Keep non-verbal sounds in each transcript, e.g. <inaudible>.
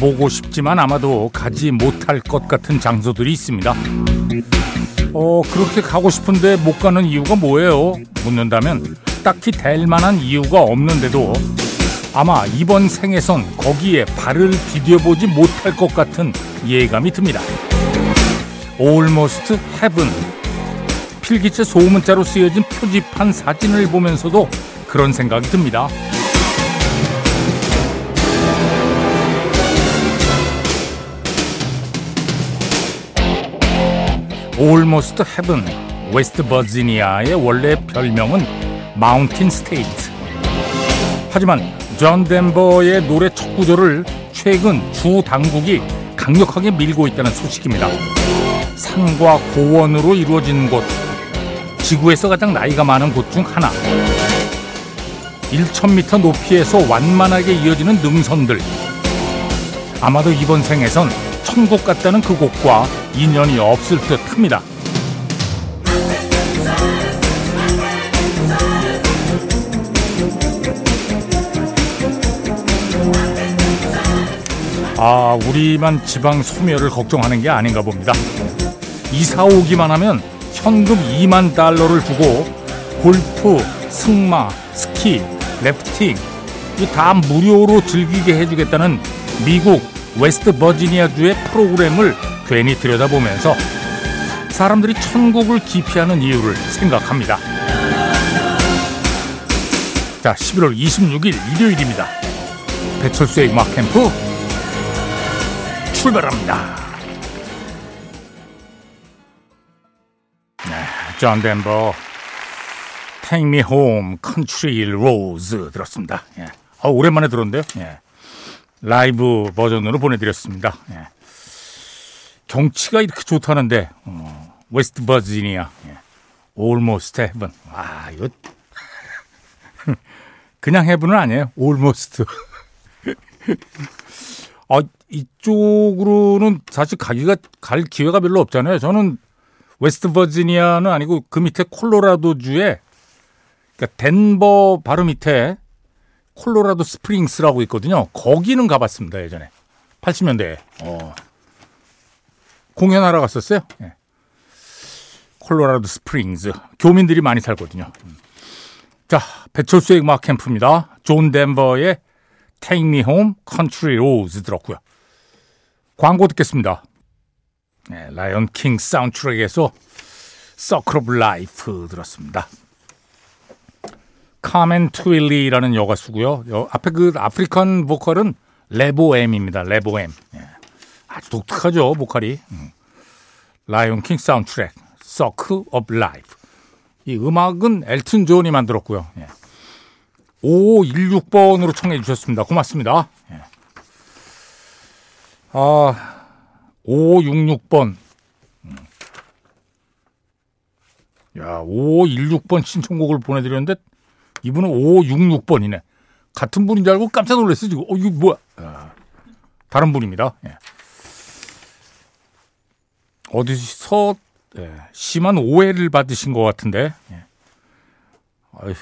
가보고 싶지만 아마도 가지 못할 것 같은 장소들이 있습니다. 어, 그렇게 가고 싶은데 못 가는 이유가 뭐예요? 묻는다면 딱히 될 만한 이유가 없는데도 아마 이번 생에선 거기에 발을 디뎌보지 못할 것 같은 예감이 듭니다. Almost Heaven. 필기체 소문자로 쓰여진 표지판 사진을 보면서도 그런 생각이 듭니다. Almost Heaven. 웨스트 버지니아의 원래 별명은 Mountain State. 하지만 존 덴버의 노래 첫 구절을 최근 주 당국이 강력하게 밀고 있다는 소식입니다. 산과 고원으로 이루어진 곳, 지구에서 가장 나이가 많은 곳 중 하나. 1,000m 높이에서 완만하게 이어지는 능선들. 아마도 이번 생에선 천국 같다는 그곳과 인연이 없을 듯 합니다. 아, 우리만 지방 소멸을 걱정하는 게 아닌가 봅니다. 이사 오기만 하면 현금 2만 달러를 주고 골프, 승마, 스키, 래프팅 다 무료로 즐기게 해주겠다는 미국 웨스트 버지니아주의 프로그램을 괜히 들여다보면서 사람들이 천국을 기피하는 이유를 생각합니다. 자, 11월 26일 일요일입니다. 배철수의 음악 캠프 출발합니다. 네, 존 덴버 Take Me Home Country Roads 들었습니다. 예. 아, 오랜만에 들었는데요. 예. 라이브 버전으로 보내드렸습니다. 예. 경치가 이렇게 좋다는데 어, 웨스트 버지니아 예. Almost Heaven. 와 이거 <laughs> 그냥 Heaven은 아니에요. Almost. <laughs> 아, 이쪽으로는 사실 가기가 갈 기회가 별로 없잖아요. 저는 웨스트 버지니아는 아니고 그 밑에 콜로라도 주에 그러니까 덴버 바로 밑에 콜로라도 스프링스라고 있거든요. 거기는 가봤습니다 예전에 80년대에 어. 공연하러 갔었어요. 예. 콜로라도 스프링스 교민들이 많이 살거든요. 음. 자 배철수의 음악 캠프입니다. 존 덴버의 Take Me Home Country Roads 들었고요. 광고 듣겠습니다. 네, 라이언 킹 사운드트랙에서 Circle of Life 들었습니다. 카멘 트윌리라는 여가수고요. 여, 앞에 그 African 보컬은 레보엠입니다. 레보엠. 예. 아주 독특하죠 보컬이. 음. 라이온 킹 사운드 트랙 Circle of Life. 이 음악은 엘튼 존이 만들었고요. 예. 5516번으로 청해 주셨습니다. 고맙습니다. 예. 아, 5566번. 음. 야, 5516번 신청곡을 보내드렸는데 이분은 5566번이네. 같은 분인 줄 알고 깜짝 놀랐어 지금. 어, 이거 뭐야? 아, 다른 분입니다. 예. 어디서 예, 심한 오해를 받으신 것 같은데. 예. 어휴.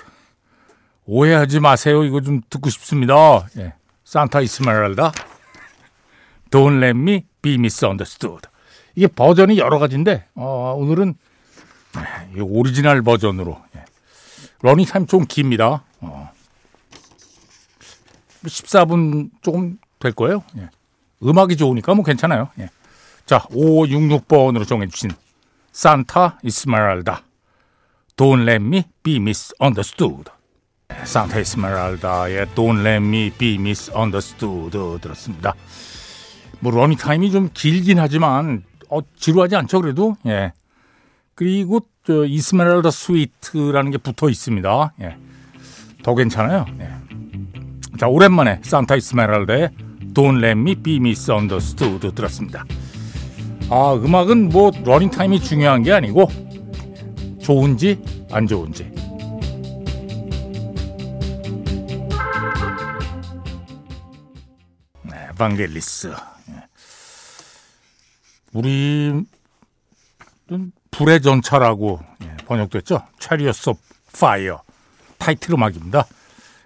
오해하지 마세요. 이거 좀 듣고 싶습니다. 예. 산타 이스메랄다. Don't let me be misunderstood. 이게 버전이 여러 가지인데 어, 오늘은 예, 오리지널 버전으로 예. 러닝 타임 좀 깁니다. 어. 14분 조금 될 거예요. 예. 음악이 좋으니까 뭐 괜찮아요. 예. 자, 5566번으로 청해주신 산타 이스메랄다. Don't let me be misunderstood. 산타 이스메랄다의 Don't Let Me Be Misunderstood 들었습니다. 뭐 러닝 타임이 좀 길긴 하지만 어, 지루하지 않죠 그래도 예. 그리고 저 이스메랄다 Suite라는 게 붙어 있습니다. 예. 더 괜찮아요. 예. 자 오랜만에 산타 이스메랄다의 Don't Let Me Be Misunderstood 들었습니다. 아 음악은 뭐 러닝 타임이 중요한 게 아니고 좋은지 안 좋은지 예 반겔리스. 예. 우리는 불의 전차라고 예, 번역됐죠. Chariots of Fire 타이틀 음악입니다.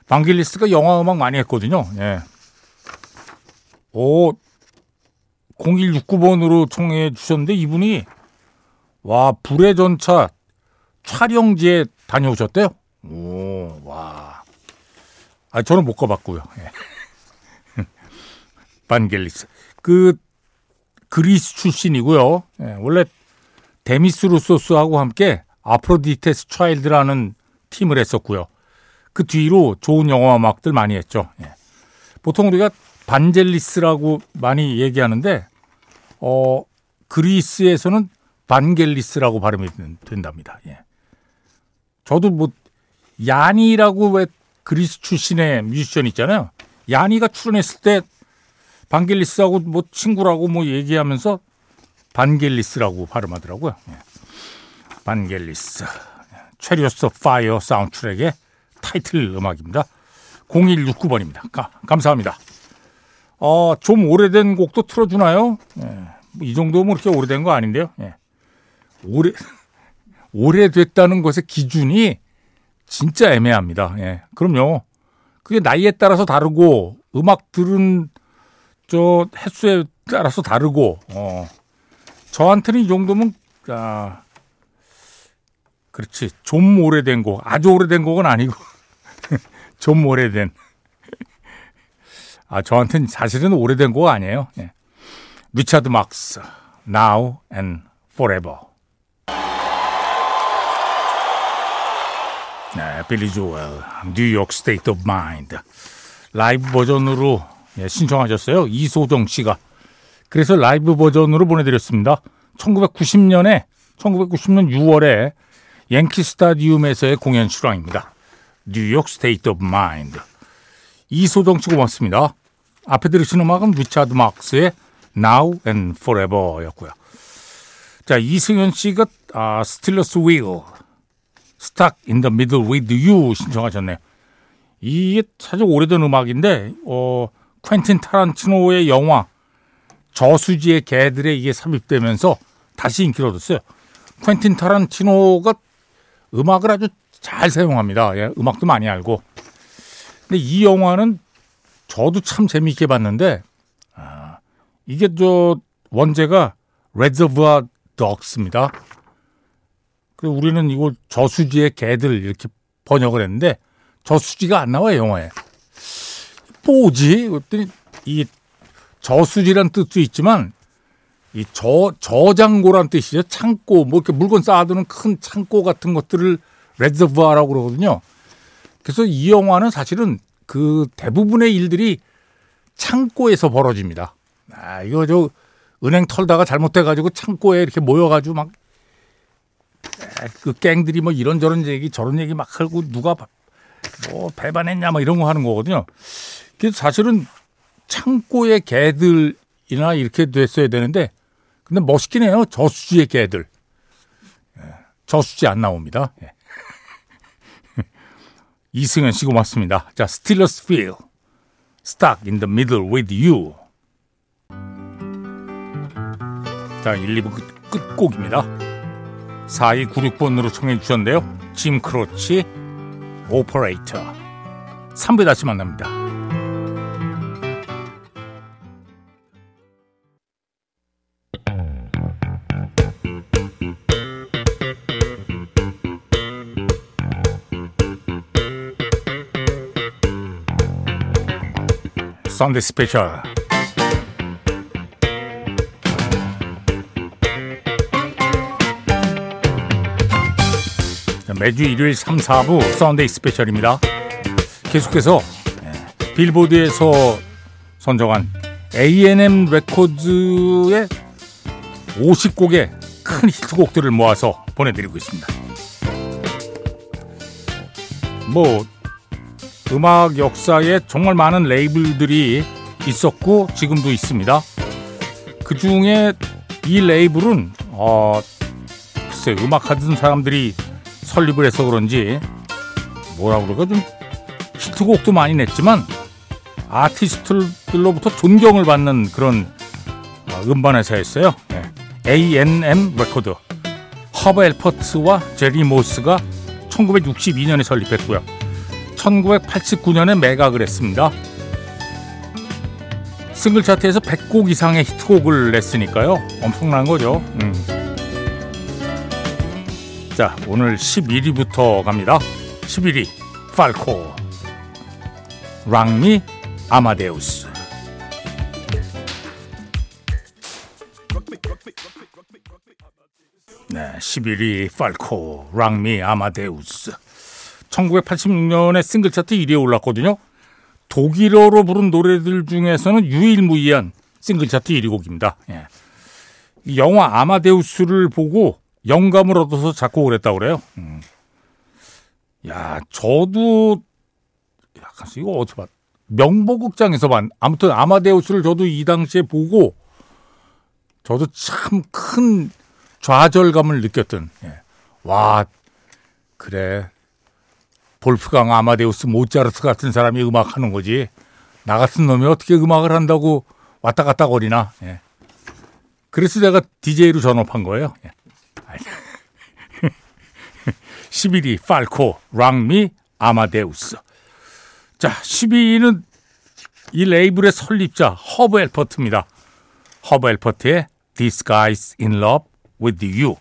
반겔리스가 영화 음악 많이 했거든요. 예. 오, 0169번으로 청해 주셨는데 이분이 와 불의 전차 촬영지에 다녀오셨대요. 오, 와. 아 저는 못 가봤고요. 예. <laughs> 반겔리스 그 그리스 출신이고요. 예, 원래 데미스 루소스하고 함께 아프로디테스 차일드라는 팀을 했었고요. 그 뒤로 좋은 영화 음악들 많이 했죠. 예. 보통 우리가 반젤리스라고 많이 얘기하는데 어 그리스에서는 반겔리스라고 발음이 된답니다. 예. 저도 뭐 야니라고 왜 그리스 출신의 뮤지션 있잖아요. 야니가 출연했을 때 반겔리스하고 뭐 친구라고 뭐 얘기하면서 반겔리스라고 발음하더라고요. 예. 반겔리스. Chariots of Fire 사운드트랙의 타이틀 음악입니다. 0169번입니다. 가, 감사합니다. 어, 좀 오래된 곡도 틀어주나요? 예. 뭐 이 정도면 그렇게 오래된 거 아닌데요. 예. 오래, <laughs> 오래됐다는 것의 기준이 진짜 애매합니다. 예. 그럼요. 그게 나이에 따라서 다르고, 음악 들은 저 횟수에 따라서 다르고, 어. 저한테는 이 정도면, 아, 그렇지. 좀 오래된 곡. 아주 오래된 곡은 아니고, <laughs> 좀 오래된. 아, 저한테는 사실은 오래된 곡 아니에요. 예. 리차드 막스, Now and Forever. 네, 빌리 조엘, New York State of Mind. 라이브 버전으로 예, 신청하셨어요. 이소정 씨가. 그래서 라이브 버전으로 보내드렸습니다. 1990년에, 1990년 6월에 양키 스타디움에서의 공연 실황입니다. New York State of Mind. 이소정 씨 고맙습니다. 앞에 들으신 음악은 리차드 막스의 Now and Forever였고요. 자 이승현 씨가 아, 스틸러스 휠 Stuck in the Middle with You 신청하셨네요. 이게 사실 오래된 음악인데 어, 퀸틴 타란티노의 영화 저수지의 개들에 이게 삽입되면서 다시 인기를 얻었어요. 퀸틴 타란티노가 음악을 아주 잘 사용합니다. 예, 음악도 많이 알고. 근데 이 영화는 저도 참 재미있게 봤는데 아, 이게 저 원제가 레저브아 덕스입니다. 그리고 우리는 이거 저수지의 개들 이렇게 번역을 했는데 저수지가 안 나와요 영화에. 뭐지? 그랬더니 이 저수지란 뜻도 있지만 이 저 저장고란 뜻이죠. 창고 뭐 이렇게 물건 쌓아두는 큰 창고 같은 것들을 레저브아라고 그러거든요. 그래서 이 영화는 사실은 그 대부분의 일들이 창고에서 벌어집니다. 아, 이거 저 은행 털다가 잘못돼가지고 창고에 이렇게 모여가지고 막 그 갱들이 뭐 이런저런 얘기 저런 얘기 막 하고 누가 뭐 배반했냐 뭐 이런 거 하는 거거든요. 그래서 사실은 창고의 개들이나 이렇게 됐어야 되는데 근데 멋있긴 해요. 저수지의 개들. 예, 저수지 안 나옵니다. 예. <laughs> 이승현 씨 고맙습니다. 자, 스틸러스 필 Stuck in the Middle with You 자, 1, 2부 끝, 끝곡입니다. 4296번으로 청해 주셨는데요. 짐 크로치 오퍼레이터 3부에 다시 만납니다. 썬데이 스페셜 매주 일요일 3, 4부 썬데이 스페셜입니다. 계속해서 예, 빌보드에서 선정한 A&M 레코드의 50곡의 큰 히트곡들을 모아서 보내드리고 있습니다. 뭐 음악 역사에 정말 많은 레이블들이 있었고 지금도 있습니다. 그 중에 이 레이블은 어, 글쎄 음악 하던 사람들이 설립을 해서 그런지 뭐라 그럴까 좀 히트곡도 많이 냈지만 아티스트들로부터 존경을 받는 그런 어, 음반 회사였어요. 네. A&M 레코드. 허브 엘퍼트와 제리 모스가 1962년에 설립했고요. 1989년에 매각을 했습니다. 싱글 차트에서 100곡 이상의 히트곡을 냈으니까요. 엄청난 거죠. 음. 자, 오늘 11위부터 갑니다. 11위, 팔코. 랑미, 아마데우스. 네, 11위, 팔코, 랑미, 아마데우스. 1986년에 싱글 차트 1위에 올랐거든요. 독일어로 부른 노래들 중에서는 유일무이한 싱글 차트 1위 곡입니다. 예. 영화 아마데우스를 보고 영감을 얻어서 작곡을 했다고 그래요. 음. 야, 저도 약간 이거 어떻게 봐. 명보극장에서 만 아무튼 아마데우스를 저도 이 당시에 보고 저도 참 큰 좌절감을 느꼈던 예. 와 그래 볼프강 아마데우스 모차르트 같은 사람이 음악하는 거지. 나 같은 놈이 어떻게 음악을 한다고 왔다 갔다 거리나. 예. 그래서 내가 DJ로 전업한 거예요. 예. 11위 <laughs> 팔코, Rock Me Amadeus. 자, 12위는 이 레이블의 설립자 허브 엘퍼트입니다. 허브 엘퍼트의 This Guy's in Love with You.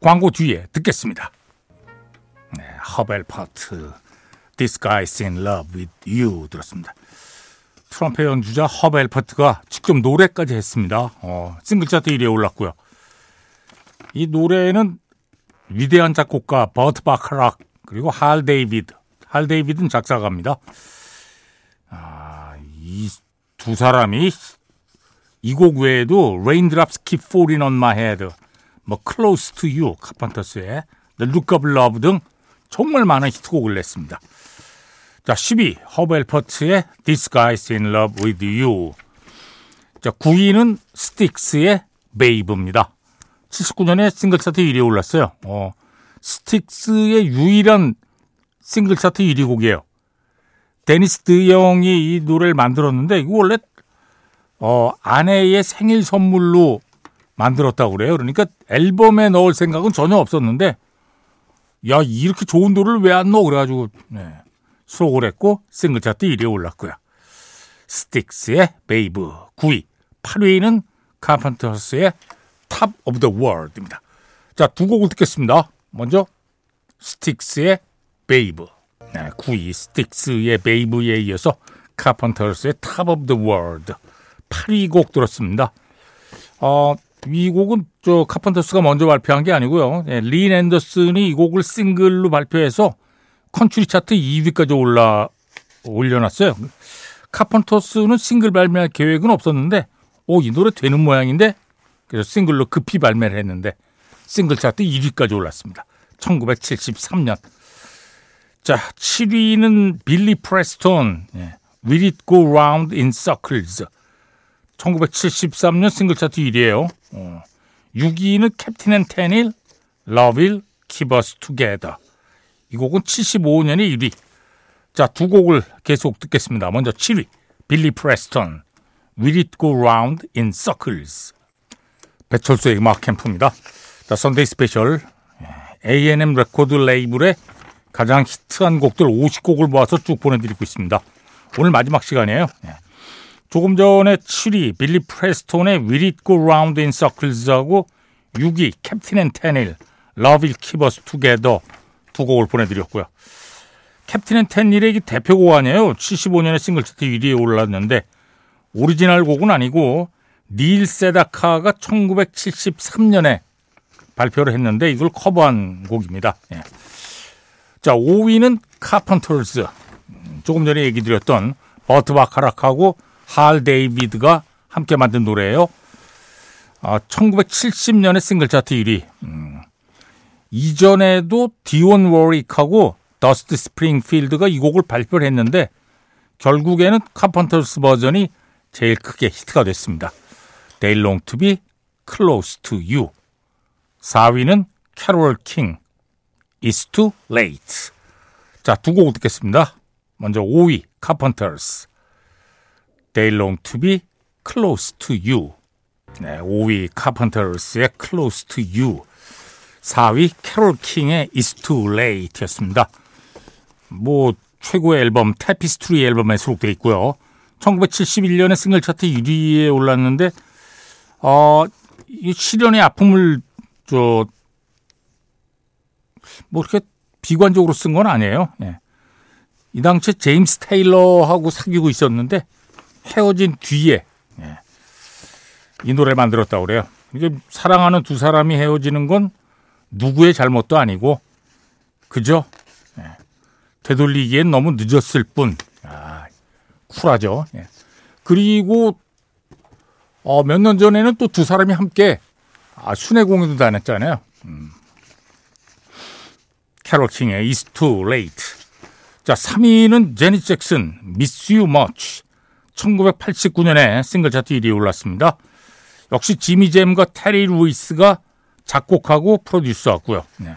광고 뒤에 듣겠습니다. 네, 허브 엘퍼트 This Guy's in Love with You 들었습니다. 트럼펫 연주자 허브 엘퍼트가 직접 노래까지 했습니다. 어, 싱글 차트 1위에 올랐고요. 이 노래는 위대한 작곡가 버트 바카락 그리고 할 데이비드 할 데이비드는 작사가입니다. 아, 이 두 사람이 이 곡 외에도 Raindrops Keep Falling on My Head, 뭐 Close to You, 카펜터스의 The Look of Love 등 정말 많은 히트곡을 냈습니다. 자, 10위 허브 엘퍼트의 This Guy's in Love with You. 자, 9위는 스틱스의 Babe입니다. 79년에 싱글 차트 1위에 올랐어요. 어, 스틱스의 유일한 싱글 차트 1위 곡이에요. 데니스 드영이 이 노래를 만들었는데 이거 원래 어, 아내의 생일 선물로 만들었다고 그래요. 그러니까 앨범에 넣을 생각은 전혀 없었는데 야 이렇게 좋은 노래를 왜 안 넣어 그래가지고 네. 수록을 했고 싱글 차트 1위에 올랐고요. 스틱스의 Babe 9위 8위는 카펜터스의 Top of the World입니다. 자, 두 곡을 듣겠습니다. 먼저 스틱스의 Babe 네, 9위 스틱스의 Babe에 이어서 카펜터스의 Top of the World 8위 곡 들었습니다. 어, 이 곡은 저 카펀터스가 먼저 발표한 게 아니고요. 예, 린 앤더슨이 이 곡을 싱글로 발표해서 컨츄리 차트 2위까지 올라 올려놨어요. 카펀터스는 싱글 발매할 계획은 없었는데, 오, 이 노래 되는 모양인데? 그래서 싱글로 급히 발매를 했는데, 싱글 차트 1위까지 올랐습니다. 1973년. 자, 7위는 빌리 프레스톤, 예, Will It Go Round in Circles. 1973년 싱글 차트 1위예요. 어. 6위는 캡틴 앤 테닐, Love Will Keep Us Together. 이 곡은 75년의 1위. 자, 두 곡을 계속 듣겠습니다. 먼저 7위, 빌리 프레스턴, Will It Go Round in Circles. 배철수의 음악 캠프입니다. 자, 선데이 스페셜 A&M 레코드 레이블의 가장 히트한 곡들 50곡을 모아서 쭉 보내드리고 있습니다. 오늘 마지막 시간이에요. 예. 조금 전에 7위 빌리 프레스톤의 Will It Go Round in Circles하고 6위 캡틴 앤 테닐 Love Will Keep Us Together 두 곡을 보내드렸고요. 캡틴 앤 테닐의 대표곡 아니에요. 75년에 싱글 차트 1위에 올랐는데 오리지널 곡은 아니고 닐 세다카가 1973년에 발표를 했는데 이걸 커버한 곡입니다. 예. 자 5위는 카펀터스 조금 전에 얘기 드렸던 버트 바카락하고 할 데이비드가 함께 만든 노래예요. 아, 1970년에 싱글 차트 1위. 음. 이전에도 디온 워릭하고 더스트 스프링필드가 이 곡을 발표를 했는데 결국에는 카펀터스 버전이 제일 크게 히트가 됐습니다. They long to be close to you. 4위는 캐롤 킹, It's too late. 자, 두 곡 듣겠습니다. 먼저 5위, 카펀터스. They long to be close to you. 네, 5위 카펀터스의 Close to You. 4위 캐롤 킹의 It's Too Late였습니다. 뭐 최고의 앨범 Tapestry 앨범에 수록되어 있고요. 1971년에 싱글 차트 1위에 올랐는데 어, 이 실연의 아픔을 저뭐 이렇게 비관적으로 쓴 건 아니에요. 예. 이 당시에 제임스 테일러하고 사귀고 있었는데 헤어진 뒤에 예. 이 노래를 만들었다고 그래요. 이게 사랑하는 두 사람이 헤어지는 건 누구의 잘못도 아니고 그죠? 예. 되돌리기엔 너무 늦었을 뿐. 아, 쿨하죠. 예. 그리고 어, 몇 년 전에는 또 두 사람이 함께 아, 순회 공연도 다녔잖아요. 음. 캐롤 킹의 It's Too Late. 자, 3위는 제니 잭슨, Miss You Much. 1989년에 싱글 차트 1위에 올랐습니다. 역시 지미 잼과 테리 루이스가 작곡하고 프로듀서했고요. 네.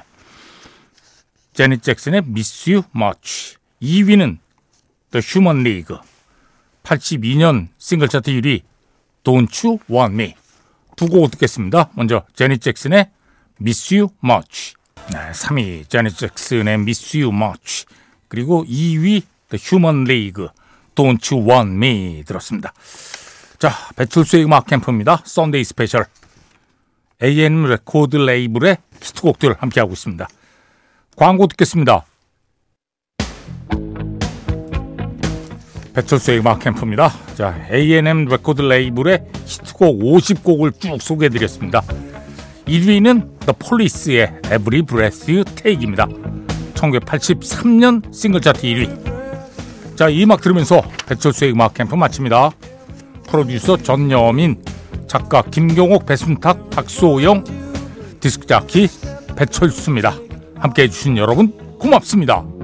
제니 잭슨의 Miss You Much. 2위는 The Human League. 82년 싱글 차트 1위 Don't You Want Me. 두 곡 듣겠습니다. 먼저 제니 잭슨의 Miss You Much. 네, 3위 재닛 잭슨의 Miss You Much. 그리고 2위 The Human League Don't You Want Me 들었습니다. 자, 배철수의 음악 캠프입니다. 썬데이 스페셜. A&M 레코드 레이블의 히트곡들 함께하고 있습니다. 광고 듣겠습니다. 배철수의 음악 캠프입니다. 자, A&M 레코드 레이블의 히트곡 50곡을 쭉 소개해드렸습니다. 1위는 The Police의 Every Breath You Take입니다. 1983년 싱글 차트 1위. 자, 이 음악 들으면서 배철수의 음악 캠프 마칩니다. 프로듀서 전여민, 작가 김경옥, 배순탁, 박소영, 디스크 자키 배철수입니다. 함께 해주신 여러분 고맙습니다.